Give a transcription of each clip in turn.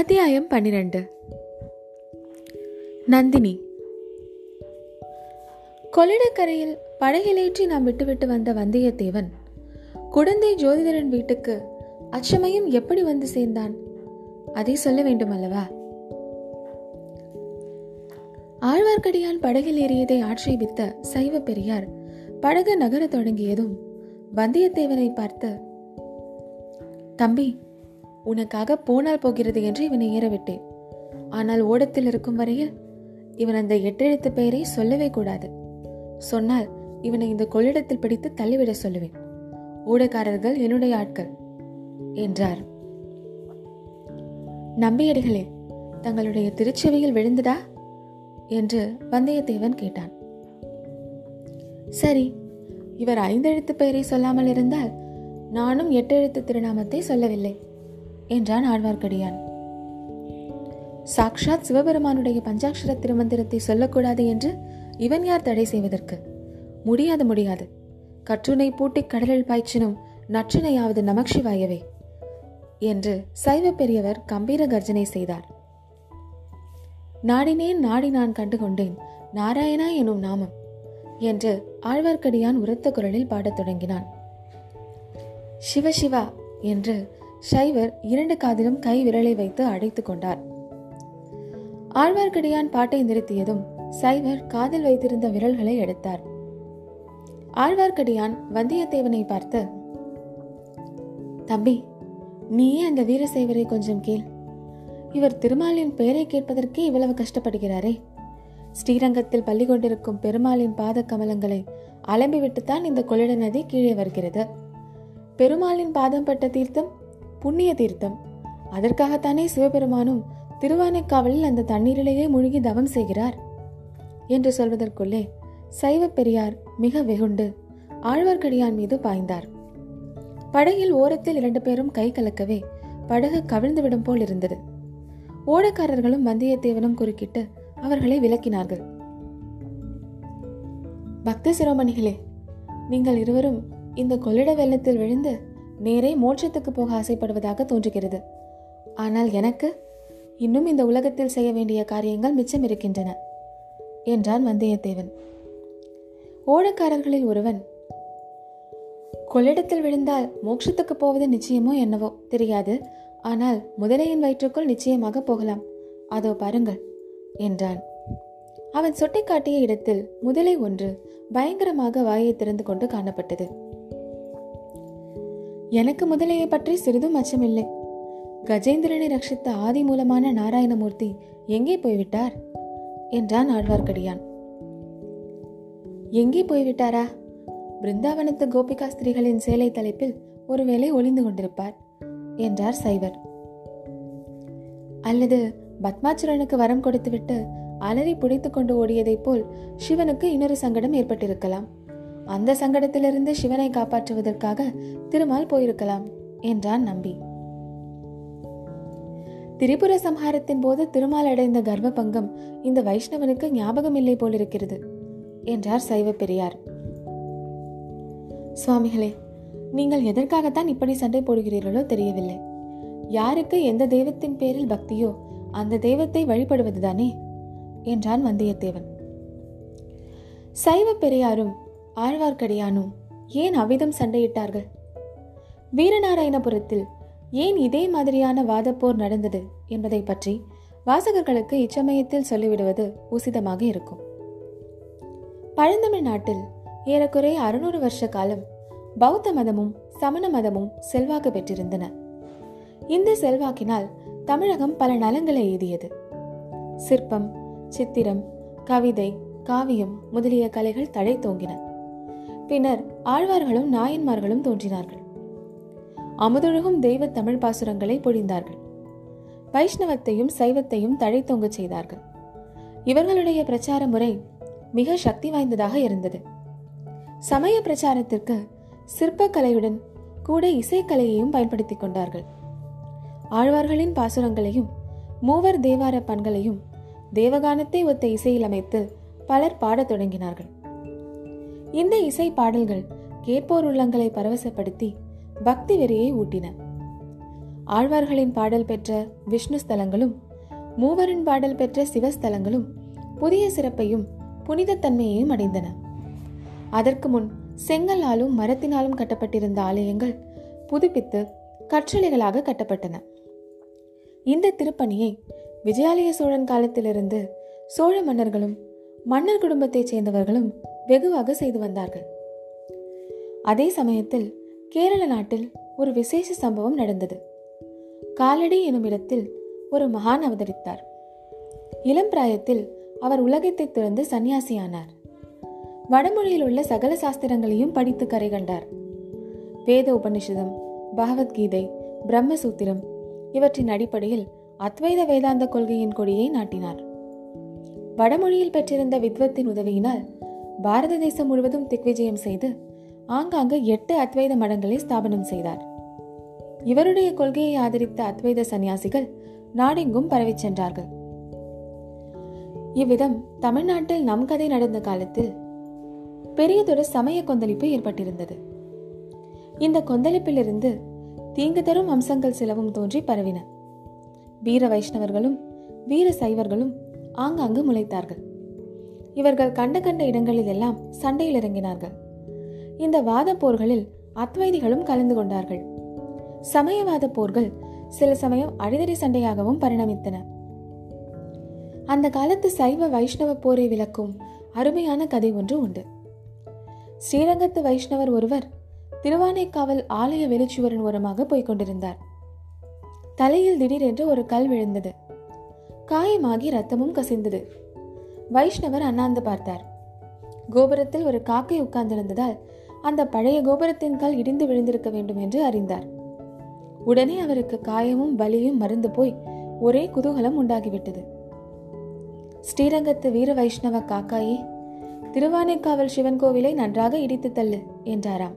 அத்தியாயம் பன்னிரண்டு. நந்தினி. கொள்ளிடக்கரையில் படகிலேற்றி நாம் விட்டுவிட்டு வந்த வந்தியத்தேவன் குடந்தை ஜோதிதரன் வீட்டுக்கு அச்சமயம் எப்படி வந்து சேர்ந்தான்? அதை சொல்ல வேண்டும் அல்லவா ஆழ்வார்க்கடியான் படகில் ஏறியதை ஆட்சேபித்த சைவ பெரியார் படகு நகர தொடங்கியதும் வந்தியத்தேவனை பார்த்து தம்பி உனக்காக போனால் போகிறது என்று இவனை ஏறவிட்டேன். ஆனால் ஓடத்தில் இருக்கும் வரையில் இவன் அந்த எட்டெழுத்து பெயரை சொல்லவே கூடாது. சொன்னால் இவனை இந்த கொள்ளிடத்தில் பிடித்து தள்ளிவிட சொல்லுவேன். ஓடக்காரர்கள் என்னுடைய ஆட்கள் என்றார். நம்பியடிகளே தங்களுடைய திருச்செவியில் விழுந்ததா? என்று வந்தியத்தேவன் கேட்டான். சரி இவர் ஐந்தெழுத்து பெயரை சொல்லாமல் இருந்தால் நானும் எட்டெழுத்து திருநாமத்தை சொல்லவில்லை. என்றான் ஆழ்வார்க்கடியான். சாக்ஷாத் சிவபெருமானுடைய பஞ்சாட்சர திருமந்திரத்தை சொல்லக்கூடாது என்று இவன் யார் தடை செய்வதற்கு? முடியாது முடியாது. கற்றுனை பூட்டி கடலில் பாய்ச்சினும் நற்றினையாவது நமக்ஷிவாயவே என்று சைவ பெரியவர் கம்பீர கர்ஜனை செய்தார். நாடினேன் நாடி நான் கண்டுகொண்டேன் நாராயணா எனும் நாமம் என்று ஆழ்வார்க்கடியான் உரத்த குரலில் பாடத் தொடங்கினான். சிவ சிவா என்று சைவர் இரண்டு காதிலும் கை விரலை வைத்து அடைத்துக் கொண்டார். ஆழ்வார்க்கடியான் பாட்டை நிறுத்தியதும் சைவர் காதில் வைத்திருந்த விரல்களை எடுத்தார். ஆழ்வார்க்கடியான் வந்தியத்தேவனை பார்த்து தம்பி நீயே அந்த வீரசைவரை கொஞ்சம் கேள். இவர் திருமாலின் பெயரை கேட்பதற்கே இவ்வளவு கஷ்டப்படுகிறாரே. ஸ்ரீரங்கத்தில் பள்ளி கொண்டிருக்கும் பெருமாளின் பாத கமலங்களை அலம்பிவிட்டுத்தான் இந்த கொள்ளிட நதி கீழே வருகிறது. பெருமாளின் பாதம் பட்ட தீர்த்தம் புண்ணிய தீர்த்தம் அதற்காகத்தானே சிவபெருமானும் திருவானைக்காவலில் அந்த தண்ணீரிலேயே மூழ்கி தவம் செய்கிறார்? என்று சொல்வதற்குள்ளே சைவ பெரியார் மிக வெகுண்டு ஆழ்வார்க்கடியான் மீது பாய்ந்தார். படகில் ஓரத்தில் இரண்டு பேரும் கை கலக்கவே படகு கவிழ்ந்துவிடும் போல் இருந்தது. ஓடக்காரர்களும் வந்தியத்தேவனும் குறுக்கிட்டு அவர்களை விலக்கினார்கள் பக்த சிரோமணிகளே நீங்கள் இருவரும் இந்த கொள்ளிட வெள்ளத்தில் விழுந்து நேரே மோட்சத்துக்கு போக ஆசைப்படுவதாக தோன்றுகிறது. ஆனால் எனக்கு இன்னும் இந்த உலகத்தில் செய்ய வேண்டிய காரியங்கள் மிச்சம் இருக்கின்றன என்றான் வந்தியத்தேவன். ஓடக்காரர்களில் ஒருவன் கொள்ளிடத்தில் விழுந்தால் மோட்சத்துக்கு போவது நிச்சயமோ என்னவோ தெரியாது ஆனால் முதலையின் வயிற்றுக்குள் நிச்சயமாக போகலாம். அதோ பாருங்கள் என்றான். அவன் சுட்டிக்காட்டிய இடத்தில் முதலை ஒன்று பயங்கரமாக வாயை திறந்து கொண்டு காணப்பட்டது. எனக்கு முதலையை பற்றி சிறிதும் அச்சமில்லை. கஜேந்திரனை ரட்சித்த ஆதி மூலமான நாராயணமூர்த்தி எங்கே போய்விட்டார்? என்றான் ஆழ்வார்க்கடியான். எங்கே போய்விட்டாரா? பிருந்தாவனத்து கோபிகா ஸ்திரீகளின் சேலை தலைப்பில் ஒருவேளை ஒளிந்து கொண்டிருப்பார் என்றார் சைவர். அல்லது பத்மாச்சுரனுக்கு வரம் கொடுத்துவிட்டு அலறி புடித்துக் கொண்டு ஓடியதைப் போல் சிவனுக்கு இன்னொரு சங்கடம் ஏற்பட்டிருக்கலாம். அந்த சங்கடத்திலிருந்து சிவனை காப்பாற்றுவதற்காக திருமால் போயிருக்கலாம் என்றான் நம்பி. திரிபுர சம்ஹாரத்தின் போது திருமால் அடைந்த கர்ப்ப பங்கம் இந்த வைஷ்ணவனுக்கு ஞாபகம் இல்லை போலிருக்கிறது என்றார் சைவ பெரியார். சுவாமிகளே நீங்கள் எதற்காகத்தான் இப்படி சண்டை போடுகிறீர்களோ தெரியவில்லை. யாருக்கு எந்த தெய்வத்தின் பேரில் பக்தியோ அந்த தெய்வத்தை வழிபடுவதுதானே? என்றான் வந்தியத்தேவன். சைவ பெரியாரும் ஆழ்வார்க்கடியானும் ஏன் அவ்விதம் சண்டையிட்டார்கள்? வீரநாராயணபுரத்தில் ஏன் இதே மாதிரியான வாதப்போர் நடந்தது என்பதை பற்றி வாசகர்களுக்கு இச்சமயத்தில் சொல்லிவிடுவது உசிதமாக இருக்கும். பழந்தமிழ் நாட்டில் ஏறக்குறைய அறுநூறு வருஷ காலம் பௌத்த மதமும் சமண மதமும் செல்வாக்கு பெற்றிருந்தன. இந்த செல்வாக்கினால் தமிழகம் பல நலங்களை எய்தியது. சிற்பம் சித்திரம் கவிதை காவியம் முதலிய கலைகள் தழைத்தோங்கின. தோங்கின பின்னர் ஆழ்வார்களும் நாயன்மார்களும் தோன்றினார்கள். அமுதொழுகும் தெய்வ தமிழ் பாசுரங்களை பொழிந்தார்கள். வைஷ்ணவத்தையும் சைவத்தையும் தழைத்தொங்கச் செய்தார்கள். இவர்களுடைய பிரச்சார முறை மிக சக்தி வாய்ந்ததாக இருந்தது. சமய பிரச்சாரத்திற்கு சிற்பக்கலையுடன் கூட இசைக்கலையையும் பயன்படுத்திக் கொண்டார்கள். ஆழ்வார்களின் பாசுரங்களையும் மூவர் தேவார பண்களையும் தேவகானத்தை ஒத்த இசையில் அமைத்து பலர் பாடத் தொடங்கினார்கள். இந்த இசை பாடல்கள் கேட்போர் உள்ளங்களை பரவசப்படுத்தி பக்தி வெறியை ஊட்டின. ஆழ்வார்களின் பாடல் பெற்ற விஷ்ணு ஸ்தலங்களும் மூவரின் பாடல் பெற்ற சிவஸ்தலங்களும் புதிய சிறப்பையும் புனிதத்தன்மையையும் அடைந்தன. அதற்கு முன் செங்கல்லாலும் மரத்தினாலும் கட்டப்பட்டிருந்த ஆலயங்கள் புதுப்பித்து கற்றளைகளாக கட்டப்பட்டன. இந்த திருப்பணியை விஜயாலய சோழன் காலத்திலிருந்து சோழ மன்னர்களும் மன்னர் குடும்பத்தைச் சேர்ந்தவர்களும் வெகுவாக செய்து வந்தார்கள். அதே சமயத்தில் கேரள நாட்டில் ஒரு விசேஷ சம்பவம் நடந்தது. காலடி எனும் இடத்தில் ஒரு மகான் அவதரித்தார். இளம் பிராயத்தில் அவர் உலகத்தை துறந்து சன்னியாசியானார் வடமொழியில் உள்ள சகல சாஸ்திரங்களையும் படித்து கரை கண்டார். வேத உபனிஷதம் பகவத்கீதை பிரம்மசூத்திரம் இவற்றின் அடிப்படையில் அத்வைத வேதாந்த கொள்கையின் கொடியை நாட்டினார். வடமொழியில் பெற்றிருந்த வித்வத்தின் உதவியினால் பாரத தேசம் முழுவதும் திக்விஜயம் செய்து ஆங்காங்கு எட்டு அத்வைத மடங்களை ஸ்தாபனம் செய்தார். இவருடைய கொள்கையை ஆதரித்த அத்வைத சந்நியாசிகள் நாடெங்கும் பரவிச் சென்றார்கள். இவ்விதம் தமிழ்நாட்டில் நம் கதை நடந்த காலத்தில் பெரியதொரு சமய கொந்தளிப்பு ஏற்பட்டிருந்தது. இந்த கொந்தளிப்பிலிருந்து தீங்கு தரும் அம்சங்கள் சிலவும் தோன்றி பரவின. வீர வைஷ்ணவர்களும் வீர சைவர்களும் ஆங்காங்கு முளைத்தார்கள். இவர்கள் கண்ட கண்ட இடங்களில் எல்லாம் சண்டையில் இறங்கினார்கள். இந்த வாத போர்களில் அத்வைதிகளும் கலந்து கொண்டார்கள். சமயவாத போர்கள் சில சமயம் அடிதடி சண்டையாகவும் பரிணமித்தன. அந்த காலத்து சைவ வைஷ்ணவ போரை விளக்கும் அருமையான கதை ஒன்று உண்டு. ஸ்ரீரங்கத்து வைஷ்ணவர் ஒருவர் திருவானைக்காவல் ஆலய வெளிச்சுவரின் ஓரமாக போய்க் கொண்டிருந்தார். தலையில் திடீரென்று ஒரு கல் விழுந்தது. காயமாகி ரத்தமும் கசிந்தது. வைஷ்ணவர் அண்ணாந்து பார்த்தார். கோபுரத்தில் ஒரு காக்கை உட்கார்ந்திருந்ததால் அந்த பழைய கோபுரத்தின் கால் இடிந்து விழுந்திருக்க வேண்டும் என்று அறிந்தார். உடனே அவருக்கு காயமும் வலியும் மருந்து போய் ஒரே குதூகலம் உண்டாகிவிட்டது. ஸ்ரீரங்கத்து வீர வைஷ்ணவ காக்காயே திருவானைக்காவல் சிவன் கோவிலை நன்றாக இடித்து தள்ளு என்றாராம்.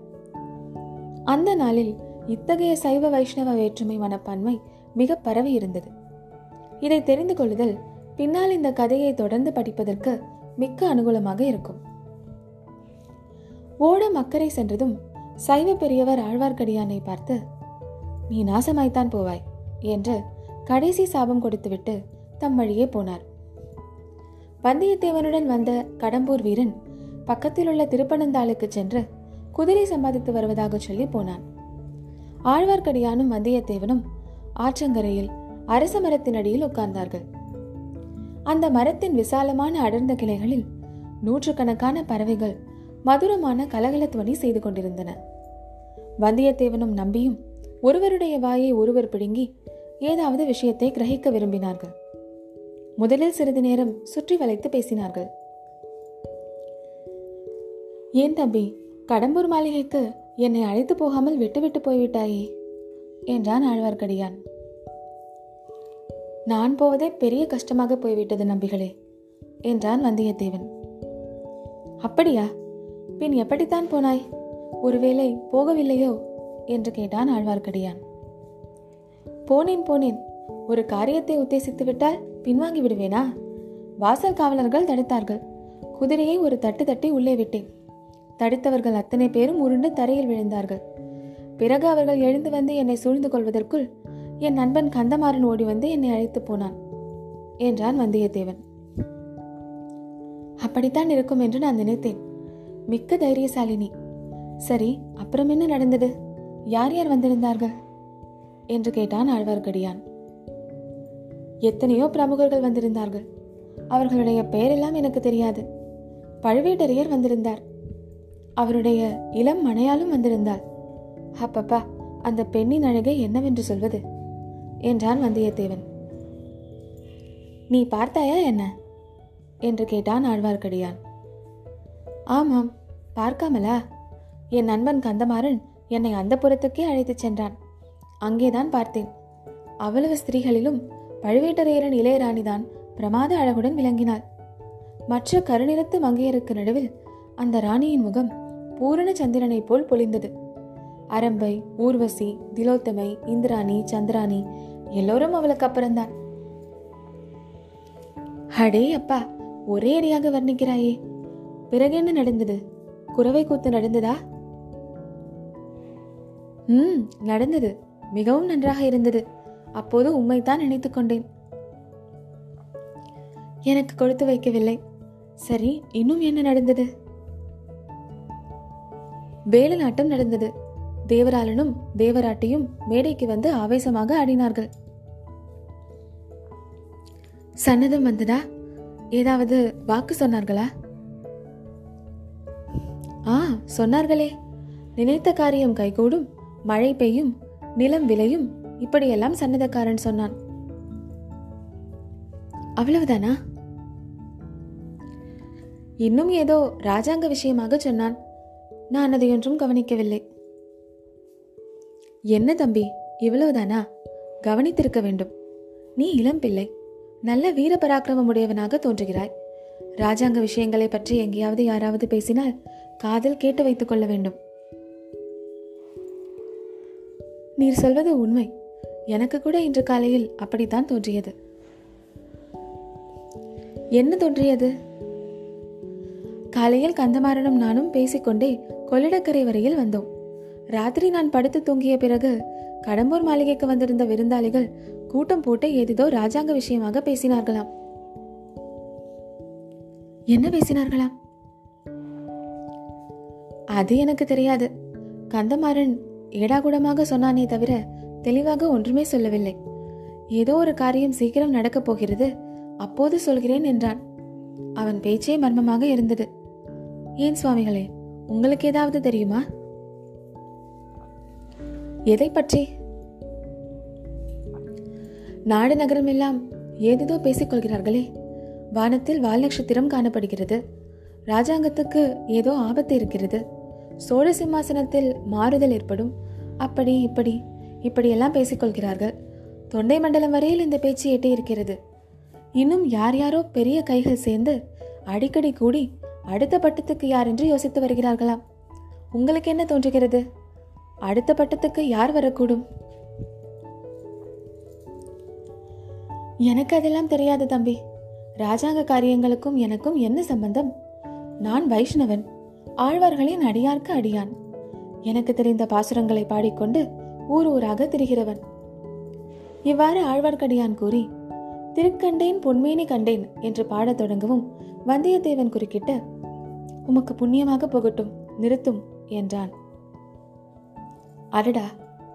அந்த நாளில் இத்தகைய சைவ வைஷ்ணவ வேற்றுமை மனப்பான்மை மிக பரவி இருந்தது. இதை தெரிந்து கொள்ளுதல் பின்னால் இந்த கதையை தொடர்ந்து படிப்பதற்கு மிக்க அனுகூலமாக இருக்கும். ஓடம் அக்கறை சென்றதும் சைவ பெரியவர் ஆழ்வார்க்கடியானை பார்த்து நீ நாசமாய்த்தான் போவாய் என்று கடைசி சாபம் கொடுத்துவிட்டு தம் வழியே போனார். வந்தியத்தேவனுடன் வந்த கடம்பூர் வீரன் பக்கத்தில் உள்ள திருப்பனந்தாளுக்கு சென்று குதிரை சம்பாதித்து வருவதாக சொல்லி போனான். ஆழ்வார்க்கடியானும் வந்தியத்தேவனும் ஆற்றங்கரையில் அரச மரத்தின் அடியில் உட்கார்ந்தார்கள். அந்த மரத்தின் விசாலமான அடர்ந்த கிளைகளில் நூற்றுக்கணக்கான பறவைகள் மதுரமான கலகலத்துவனி செய்து கொண்டிருந்தன. வந்தியத்தேவனும் நம்பியும் ஒருவருடைய வாயை ஒருவர் பிடுங்கி ஏதாவது விஷயத்தை கிரகிக்க விரும்பினார்கள். முதலில் சிறிது நேரம் சுற்றி வளைத்து பேசினார்கள். ஏன் தம்பி கடம்பூர் மாளிகைக்கு என்னை அழைத்து போகாமல் விட்டுவிட்டு போய்விட்டாயே? என்றான் ஆழ்வார்க்கடியான். நான் போவதே பெரிய கஷ்டமாக போய்விட்டது நம்பிகளே என்றான் வந்தியத்தேவன். அப்படியா? பின் எப்படித்தான் போனாய்? ஒருவேளை போகவில்லையோ? என்று கேட்டான் ஆழ்வார்க்கடியான். போனேன் போனேன். ஒரு காரியத்தை உத்தேசித்து விட்டால் பின்வாங்கி விடுவேனா? வாசல் காவலர்கள் தடுத்தார்கள். குதிரையை ஒரு தட்டு தட்டி உள்ளே விட்டேன். தடுத்தவர்கள் அத்தனை பேரும் உருண்டு தரையில் விழுந்தார்கள். பிறகு அவர்கள் எழுந்து வந்து என்னை சூழ்ந்து கொள்வதற்குள் என் நண்பன் கந்தமாறன் ஓடி வந்து என்னை அழைத்து போனான் என்றான் வந்தியத்தேவன். அப்படித்தான் இருக்கும் என்று நான் நினைத்தேன். மிக்க தைரியசாலினி. சரி அப்புறம் என்ன நடந்தது? யார் யார் வந்திருந்தார்கள்? என்று கேட்டான் ஆழ்வார்க்கடியான். எத்தனையோ பிரமுகர்கள் வந்திருந்தார்கள். அவர்களுடைய பெயரெல்லாம் எனக்கு தெரியாது. பழுவேட்டரையர் வந்திருந்தார். அவருடைய இளம் மனையாலும் வந்திருந்தாள். அப்பப்பா அந்த பெண்ணின் அழகை என்னவென்று சொல்வது? என்றான் வந்தியத்தேவன். நீ பார்த்தாயா என்ன? என்று கேட்டான் ஆழ்வார்க்கடியான். ஆமாம் பார்க்காமலா? என் நண்பன் கந்தமாறன் என்னை அந்த புறத்துக்கே அழைத்துச் சென்றான். அங்கேதான் பார்த்தேன். அவ்வளவு ஸ்திரீகளிலும் பழுவேட்டரையரன் இளையராணிதான் பிரமாத அழகுடன் விளங்கினாள். மற்ற கருநிறத்து மங்கையருக்கு நடுவில் அந்த ராணியின் முகம் பூரண சந்திரனைப் போல் பொழிந்தது அரம்பை ஊர்வசி திலோத்தமை இந்திராணி சந்திராணி எல்லோரும் அவளுக்கு அப்புறம்தான். அடே அப்பா ஒரே அடியாக வர்ணிக்கிறாயே. பிறகு என்ன நடந்தது? குறவை கூத்து நடந்ததா? ம் நடந்தது. மிகவும் நன்றாக இருந்தது. அப்போது உண்மைத்தான் நினைத்துக் கொண்டேன். எனக்கு கொடுத்து வைக்கவில்லை. சரி இன்னும் என்ன நடந்தது? வேலு நாட்டம் நடந்தது. தேவராளனும் தேவராட்டியும் மேடைக்கு வந்து ஆவேசமாக ஆடினார்கள். சன்னதம் வந்ததா? ஏதாவது வாக்கு சொன்னார்களா? ஆ சொன்னார்களே. நினைத்த காரியம் கைகூடும் மழை பெய்யும் நிலம் விளையும் இப்படியெல்லாம் சன்னதக்காரன் சொன்னான். அவ்வளவுதானா? இன்னும் ஏதோ ராஜாங்க விஷயமாக சொன்னான். நான் அதை ஒன்றும் கவனிக்கவில்லை. என்ன தம்பி இவ்வளவுதானா? கவனித்திருக்க வேண்டும். நீ இளம் பிள்ளை நல்ல வீரபராக்கிரமம் உடையவனாக தோன்றுகிறாய். ராஜாங்க விஷயங்களை பற்றி எங்கேயாவது யாராவது பேசினால் காதில் கேட்டு வைத்துக் கொள்ள வேண்டும். நீர் சொல்வது உண்மை. எனக்கு கூட இன்று காலையில் அப்படித்தான் தோன்றியது. என்ன தோன்றியது? காலையில் கந்தமாறனும் நானும் பேசிக்கொண்டே கொள்ளிடக்கரை வரையில் வந்தோம். ராத்திரி நான் படுத்து தூங்கிய பிறகு கடம்பூர் மாளிகைக்கு வந்திருந்த விருந்தாளிகள் கூட்டம் போட்டு ஏதேதோ ராஜாங்க விஷயமாக பேசினார்களாம். என்ன பேசினார்களாம்? அது எனக்கு தெரியாது. கந்தமாறன் ஏடாகுடமாக சொன்னானே தவிர தெளிவாக ஒன்றுமே சொல்லவில்லை. ஏதோ ஒரு காரியம் சீக்கிரம் நடக்கப் போகிறது அப்போது சொல்கிறேன் என்றான். அவன் பேச்சே மர்மமாக இருந்தது. ஏன் சுவாமிகளே உங்களுக்கு ஏதாவது தெரியுமா? எதை பற்றி நாடு நகரம் எல்லாம் ஏதேதோ பேசிக்கொள்கிறார்களே வானத்தில் வால் நட்சத்திரம் காணப்படுகிறது. ராஜாங்கத்துக்கு ஏதோ ஆபத்து இருக்கிறது. சோழ சிம்மாசனத்தில் மாறுதல் ஏற்படும். அப்படி இப்படி இப்படியெல்லாம் பேசிக்கொள்கிறார்கள் தொண்டை மண்டலம் வரையில் இந்த பேச்சு எட்டி இருக்கிறது. இன்னும் யார் யாரோ பெரிய கைகள் சேர்ந்து அடிக்கடி கூடி அடுத்த பட்டத்துக்கு யார் என்று யோசித்து வருகிறார்களாம். உங்களுக்கு என்ன தோன்றுகிறது? அடுத்த பட்டத்துக்கு யார் வரக்கூடும்? எனக்கு அதெல்லாம் தெரியாது தம்பி. ராஜாங்க காரியங்களுக்கும் எனக்கும் என்ன சம்பந்தம்? நான் வைஷ்ணவன். ஆழ்வார்களின் அடியார்க்கு அடியான். எனக்கு தெரிந்த பாசுரங்களை பாடிக்கொண்டு ஊர் ஊராக திரிகிறவன். இவ்வாறு ஆழ்வார்க்கடியான் கூறி திருக்கண்டேன் பொன்மேனி கண்டேன் என்று பாடத் தொடங்கவும் வந்தியத்தேவன் குறுக்கிட்டு உமக்கு புண்ணியமாக புகட்டும் நிறுத்தும் என்றான். அடடா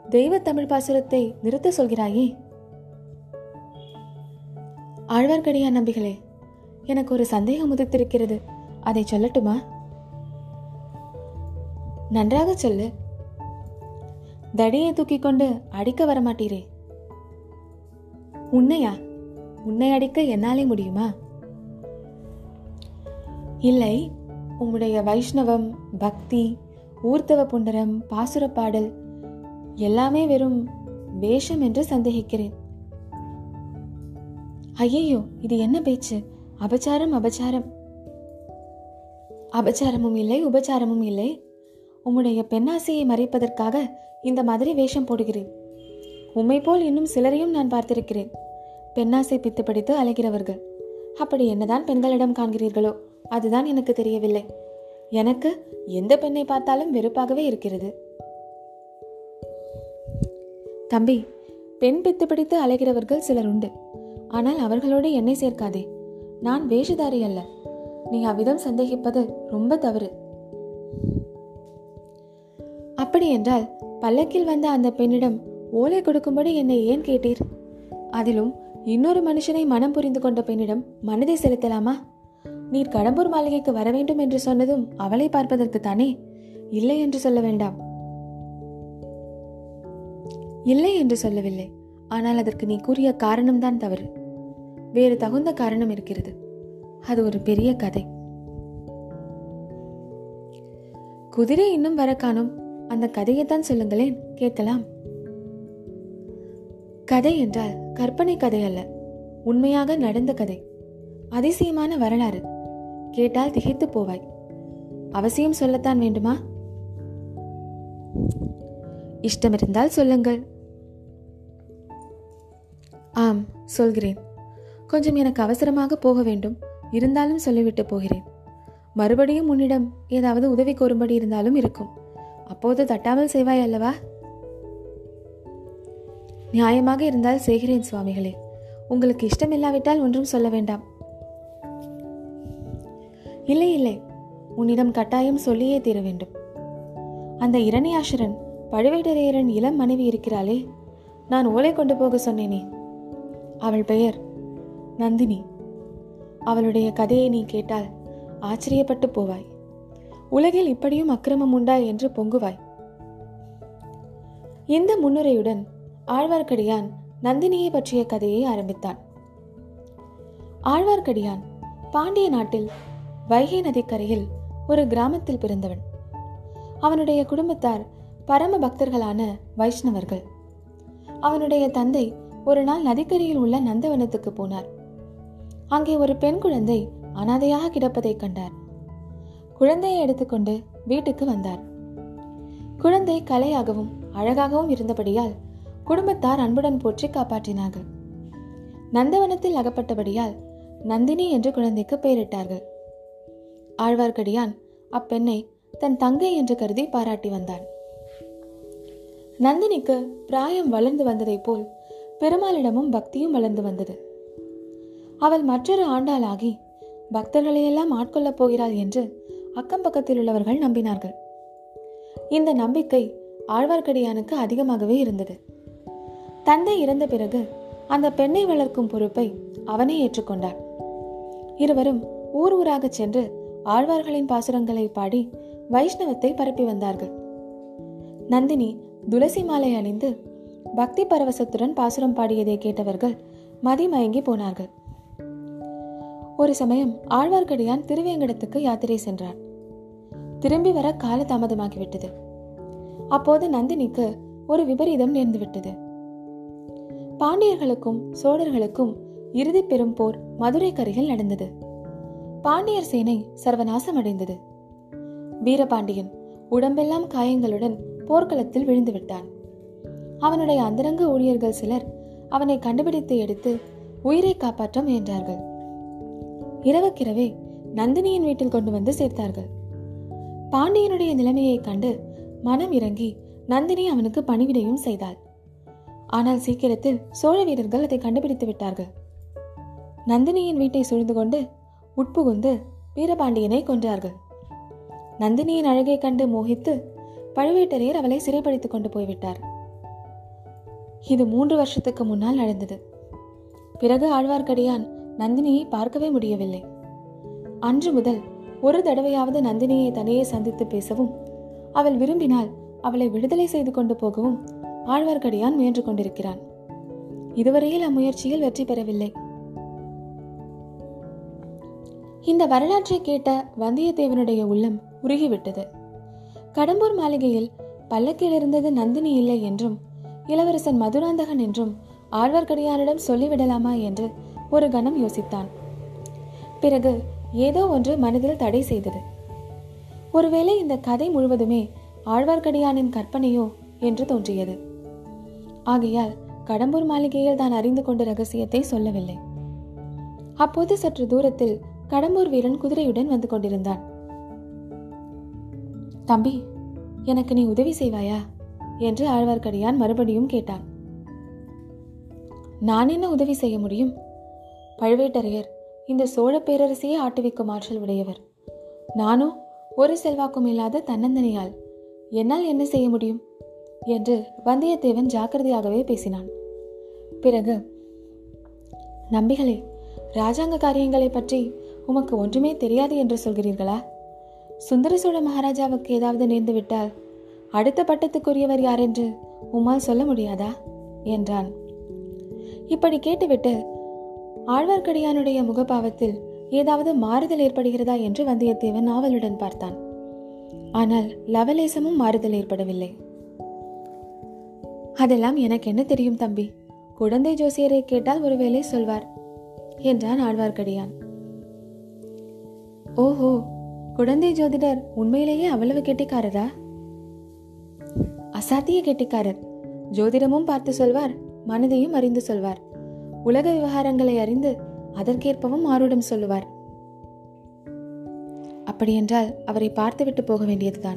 தெய்வ தமிழ் பாசுரத்தை நிறுத்த சொல்கிறாயே. ஆழ்வார்க்கடியான் நம்பிகளே எனக்கு ஒரு சந்தேகம் உதித்திருக்கிறது. அதை சொல்லட்டுமா? நன்றாக சொல்லு. தடியை தூக்கி கொண்டு அடிக்க வரமாட்டீரே. உன்னையா? உன்னை அடிக்க என்னாலே முடியுமா? இல்லை உம்முடைய வைஷ்ணவம் பக்தி ஊர்த்தவ புண்டரம் பாசுர பாடல் எல்லாமே வெறும் வேஷம் என்று சந்தேகிக்கிறேன். ஐயையோ இது என்ன பேச்சு? அபச்சாரம் அபச்சாரம். அபச்சாரமும் இல்லை உபச்சாரமும் இல்லை. உம்முடைய பெண்ணாசையை மறைப்பதற்காக இந்த மாதிரி வேஷம் போடுகிறேன். உம்மை போல் இன்னும் சிலரையும் நான் பார்த்திருக்கிறேன். பெண்ணாசை பித்து படித்து அலைகிறவர்கள். அப்படி என்னதான் பெண்களிடம் காண்கிறீர்களோ அதுதான் எனக்கு தெரியவில்லை. எனக்கு எந்த பெண்ணை பார்த்தாலும் வெறுப்பாகவே இருக்கிறது. தம்பி பெண் பித்து பிடித்து அலைகிறவர்கள் சிலர் உண்டு. ஆனால் அவர்களோடு என்னை சேர்க்காதே. நான் வேஷதாரி அல்ல. நீ அவ்விதம் சந்தேகிப்பது ரொம்ப தவறு. அப்படி என்றால் பல்லக்கில் வந்த அந்த பெண்ணிடம் ஓலை கொடுக்கும்படி என்னை ஏன் கேட்டீர்? அதிலும் இன்னொரு மனுஷனை மனம் புரிந்து கொண்ட பெண்ணிடம் மனதை செலுத்தலாமா? நீர் கடம்பூர் மாளிகைக்கு வர வேண்டும் என்று சொன்னதும் அவளை பார்ப்பதற்கு தானே? இல்லை என்று சொல்ல வேண்டாம். இல்லை என்று சொல்லவில்லை. ஆனால் அதற்கு நீ கூறிய காரணம்தான் தவறு. வேறு தகுந்த காரணம் இருக்கிறது. அது ஒரு பெரிய கதை. குதிரை இன்னும் வர காணும். அந்த கதையைத்தான் சொல்லுங்களேன். கேட்கலாம். கதை என்றால் கற்பனை கதை அல்ல. உண்மையாக நடந்த கதை. அதிசயமான வரலாறு. கேட்டால் திகைத்து போவாய். அவசியம் சொல்லத்தான் வேண்டுமா? இஷ்டம் இருந்தால் சொல்லுங்கள். ஆம் சொல்கிறேன். கொஞ்சம் எனக்கு அவசரமாக போக வேண்டும். இருந்தாலும் சொல்லிவிட்டு போகிறேன். மறுபடியும் உன்னிடம் ஏதாவது உதவி கோரும்படி இருந்தாலும் இருக்கும். அப்போது தட்டாமல் செய்வாய் அல்லவா? நியாயமாக இருந்தால் செய்கிறேன் சுவாமிகளே. உங்களுக்கு இஷ்டமில்லாவிட்டால் ஒன்றும் சொல்ல வேண்டாம். இல்லை இல்லை. உன்னிடம் கட்டாயம் சொல்லியே தீர வேண்டும். அந்த இரணியாசுரன் பழுவேட்டரையரன் இளம் மனைவி இருக்கிறாளே. நான் ஓலை கொண்டு போக சொன்னேனே. அவள் பெயர் நந்தினி. அவளுடைய கதையை நீ கேட்டால் ஆச்சரியப்பட்டு போவாய். உலகில் இப்படியும் அக்கிரமம் உண்டா என்று பொங்குவாய். இந்த முன்னுரையுடன் ஆழ்வார்க்கடியான் நந்தினியை பற்றிய கதையை ஆரம்பித்தான். ஆழ்வார்க்கடியான் பாண்டிய நாட்டில் வைகை நதிக்கரையில் ஒரு கிராமத்தில் பிறந்தவன். அவனுடைய குடும்பத்தார் பரம பக்தர்களான வைஷ்ணவர்கள். அவனுடைய தந்தை ஒரு நாள் நதிக்கரையில் உள்ள நந்தவனத்துக்கு போனார். அங்கே ஒரு பெண் குழந்தை அனாதையாக கிடப்பதை கண்டார். குழந்தையை எடுத்துக்கொண்டு வீட்டுக்கு வந்தார். குழந்தை கலையாகவும் அழகாகவும் இருந்தபடியால் குடும்பத்தார் அன்புடன் போற்றி காப்பாற்றினார்கள். நந்தவனத்தில் அகப்பட்டபடியால் நந்தினி என்று குழந்தைக்கு பெயரிட்டார்கள். ஆழ்வார்க்கடியான் அப்பெண்ணை தன் தங்கை என்று கருதி பாராட்டி வந்தான். நந்தினிக்கு பிராயம் வளர்ந்து வந்ததைப் போல் பெருமாளிடமும் பக்தியும் வளர்ந்து வந்தது. அவள் மற்றொரு ஆண்டாளாகி பக்தர்களையெல்லாம் ஆட்கொள்ளப் போகிறாள் என்று அக்கம் பக்கத்தில் உள்ளவர்கள் நம்பினார்கள். இந்த நம்பிக்கை ஆழ்வார்க்கடியானுக்கு அதிகமாகவே இருந்தது. தந்தை இறந்த பிறகு அந்த பெண்ணை வளர்க்கும் பொறுப்பை அவனே ஏற்றுக்கொண்டார் இருவரும் ஊர் ஊராக சென்று ஆழ்வார்களின் பாசுரங்களை பாடி வைஷ்ணவத்தை பரப்பி வந்தார்கள். நந்தினி துளசி மாலை அணிந்து பக்தி பரவசத்துடன் பாசுரம் பாடியதை கேட்டவர்கள் மதிமயங்கி போனார்கள். ஒரு சமயம் ஆழ்வார்க்கடியான் திருவேங்கடத்துக்கு யாத்திரை சென்றான் திரும்பி வர கால தாமதமாகிவிட்டது. அப்போது நந்தினிக்கு ஒரு விபரீதம் நேர்ந்துவிட்டது. பாண்டியர்களுக்கும் சோழர்களுக்கும் இறுதி பெரும் போர் மதுரை கரையில் நடந்தது. பாண்டியர் சேனை சர்வநாசம் அடைந்தது வீரபாண்டியன் உடம்பெல்லாம் காயங்களுடன் போர்க்களத்தில் விழுந்து விட்டான் அவனுடைய அந்தரங்க ஊழியர்கள் சிலர் அவனை கண்டுபிடித்து எடுத்து உயிரை காப்பாற்ற முயன்றார்கள் இரவுக்கிரவே நந்தினியின் வீட்டில் கொண்டு வந்து சேர்த்தார்கள். பாண்டியனுடைய நிலைமையை கண்டு மனம் இறங்கி நந்தினி அவனுக்கு பணிவிடையும் செய்தாள். ஆனால் சீக்கிரத்தில் சோழ வீரர்கள் அதை கண்டுபிடித்து விட்டார்கள். நந்தினியின் வீட்டை சூழ்ந்து கொண்டு உட்புகுந்து வீரபாண்டியனை கொன்றார்கள். நந்தினியின் அழகை கண்டு மோகித்து பழுவேட்டரையர் அவளை சிறைப்படுத்திக் கொண்டு போய்விட்டார். இது மூன்று வருஷத்துக்கு முன்னால் நடந்தது. பிறகு ஆழ்வார்க்கடியான் நந்தினியை பார்க்கவே முடியவில்லை. அன்று முதல் ஒரு தடவையாவது நந்தினியை தனியே சந்தித்து பேசவும் அவள் விரும்பினால் அவளை விடுதலை செய்து கொண்டு போகவும் ஆழ்வார்க்கடியான் முயன்று கொண்டிருக்கிறான். இதுவரையில் அம்முயற்சியில் வெற்றி பெறவில்லை. இந்த வரலாற்றை கேட்ட வந்தியத்தேவனுடைய உள்ளம் உருகிவிட்டது. கடம்பூர் மாளிகையில் பல்லக்கில் இருந்தது நந்தினி இல்லை என்றும் இளவரசன் மதுராந்தகன் என்றும் ஆழ்வார்க்கடியானிடம் சொல்லிவிடலாமா என்று ஒரு கணம் யோசித்தான். பிறகு ஏதோ ஒன்று மனதில் தடை செய்தது. ஒருவேளை இந்த கதை முழுவதுமே ஆழ்வார்க்கடியானின் கற்பனையோ என்று தோன்றியது. ஆகையால் கடம்பூர் மாளிகையில் தான் அறிந்து கொண்ட ரகசியத்தை சொல்லவில்லை. அப்போது சற்று தூரத்தில் கடம்பூர் வீரன் குதிரையுடன் வந்து கொண்டிருந்தான். தம்பி எனக்கு நீ உதவி செய்வாயா? என்று ஆழ்வார்க்கடியான் மறுபடியும் கேட்டான். நான் என்ன உதவி செய்ய முடியும்? பழுவேட்டரையர் இந்த சோழ பேரரசையே ஆட்டுவிக்கும் ஆற்றல் உடையவர். நானோ ஒரு செல்வாக்கும் இல்லாத தன்னந்தனியால் என்னால் என்ன செய்ய முடியும்? என்று வந்தியத்தேவன் ஜாக்கிரதையாகவே பேசினான். பிறகு நம்பிகளே ராஜாங்க காரியங்களை பற்றி உமக்கு ஒன்றுமே தெரியாது என்று சொல்கிறீர்களா? சுந்தர சோழ மகாராஜாவுக்கு ஏதாவது நேர்ந்துவிட்டால் அடுத்த பட்டத்துக்குரியவர் யார் என்று உம்மால் சொல்ல முடியாதா? என்றான். இப்படி கேட்டுவிட்டு ஆழ்வார்க்கடியானுடைய முகபாவத்தில் ஏதாவது மாறுதல் ஏற்படுகிறதா என்று வந்தியத்தேவன் ஆவலுடன் பார்த்தான். ஆனால் லவலேசமும் மாறுதல் ஏற்படவில்லை. அதெல்லாம் எனக்கு என்ன தெரியும் தம்பி? குழந்தை ஜோசியரை கேட்டால் ஒருவேளை சொல்வார் என்றான் ஆழ்வார்க்கடியான். ஓஹோ குழந்தை ஜோதிடர் உண்மையிலேயே அவ்வளவு கெட்டிக்காரரா? அசாத்திய கெட்டிக்காரர். ஜோதிடமும் பார்த்து சொல்வார் மனதையும் அறிந்து சொல்வார். உலக விவகாரங்களை அறிந்து அதற்கேற்பவும் ஆருடம் சொல்லுவார். அப்படியென்றால் அவரை பார்த்துவிட்டு போக வேண்டியதுதான்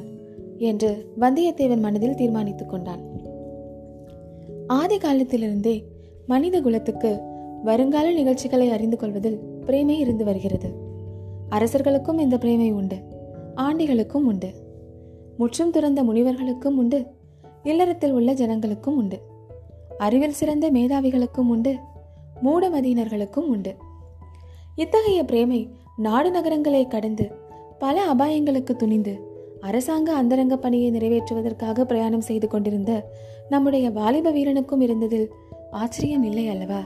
என்று வந்தியத்தேவன் மனதில் தீர்மானித்துக் கொண்டான். ஆதி காலத்திலிருந்தே மனித குலத்துக்கு வருங்கால நிகழ்ச்சிகளை அறிந்து கொள்வதில் பிரேமை இருந்து வருகிறது. அரசர்களுக்கும் இந்த பிரேமை உண்டு ஆண்டிகளுக்கும் உண்டு. முற்றும் துறந்த முனிவர்களுக்கும் உண்டு இல்லறத்தில் உள்ள ஜனங்களுக்கும் உண்டு. அறிவில் சிறந்த மேதாவிகளுக்கும் உண்டு. மூடமதியினர்களுக்கும் உண்டு. இத்தகைய பிரேமை நாடு நகரங்களை கடந்து பல அபாயங்களுக்கு துணிந்து அரசாங்க அந்தரங்க பணியை நிறைவேற்றுவதற்காக பிரயாணம் செய்து கொண்டிருந்த நம்முடைய வாலிப வீரனுக்கும் இருந்ததில் ஆச்சரியம் இல்லை அல்லவா?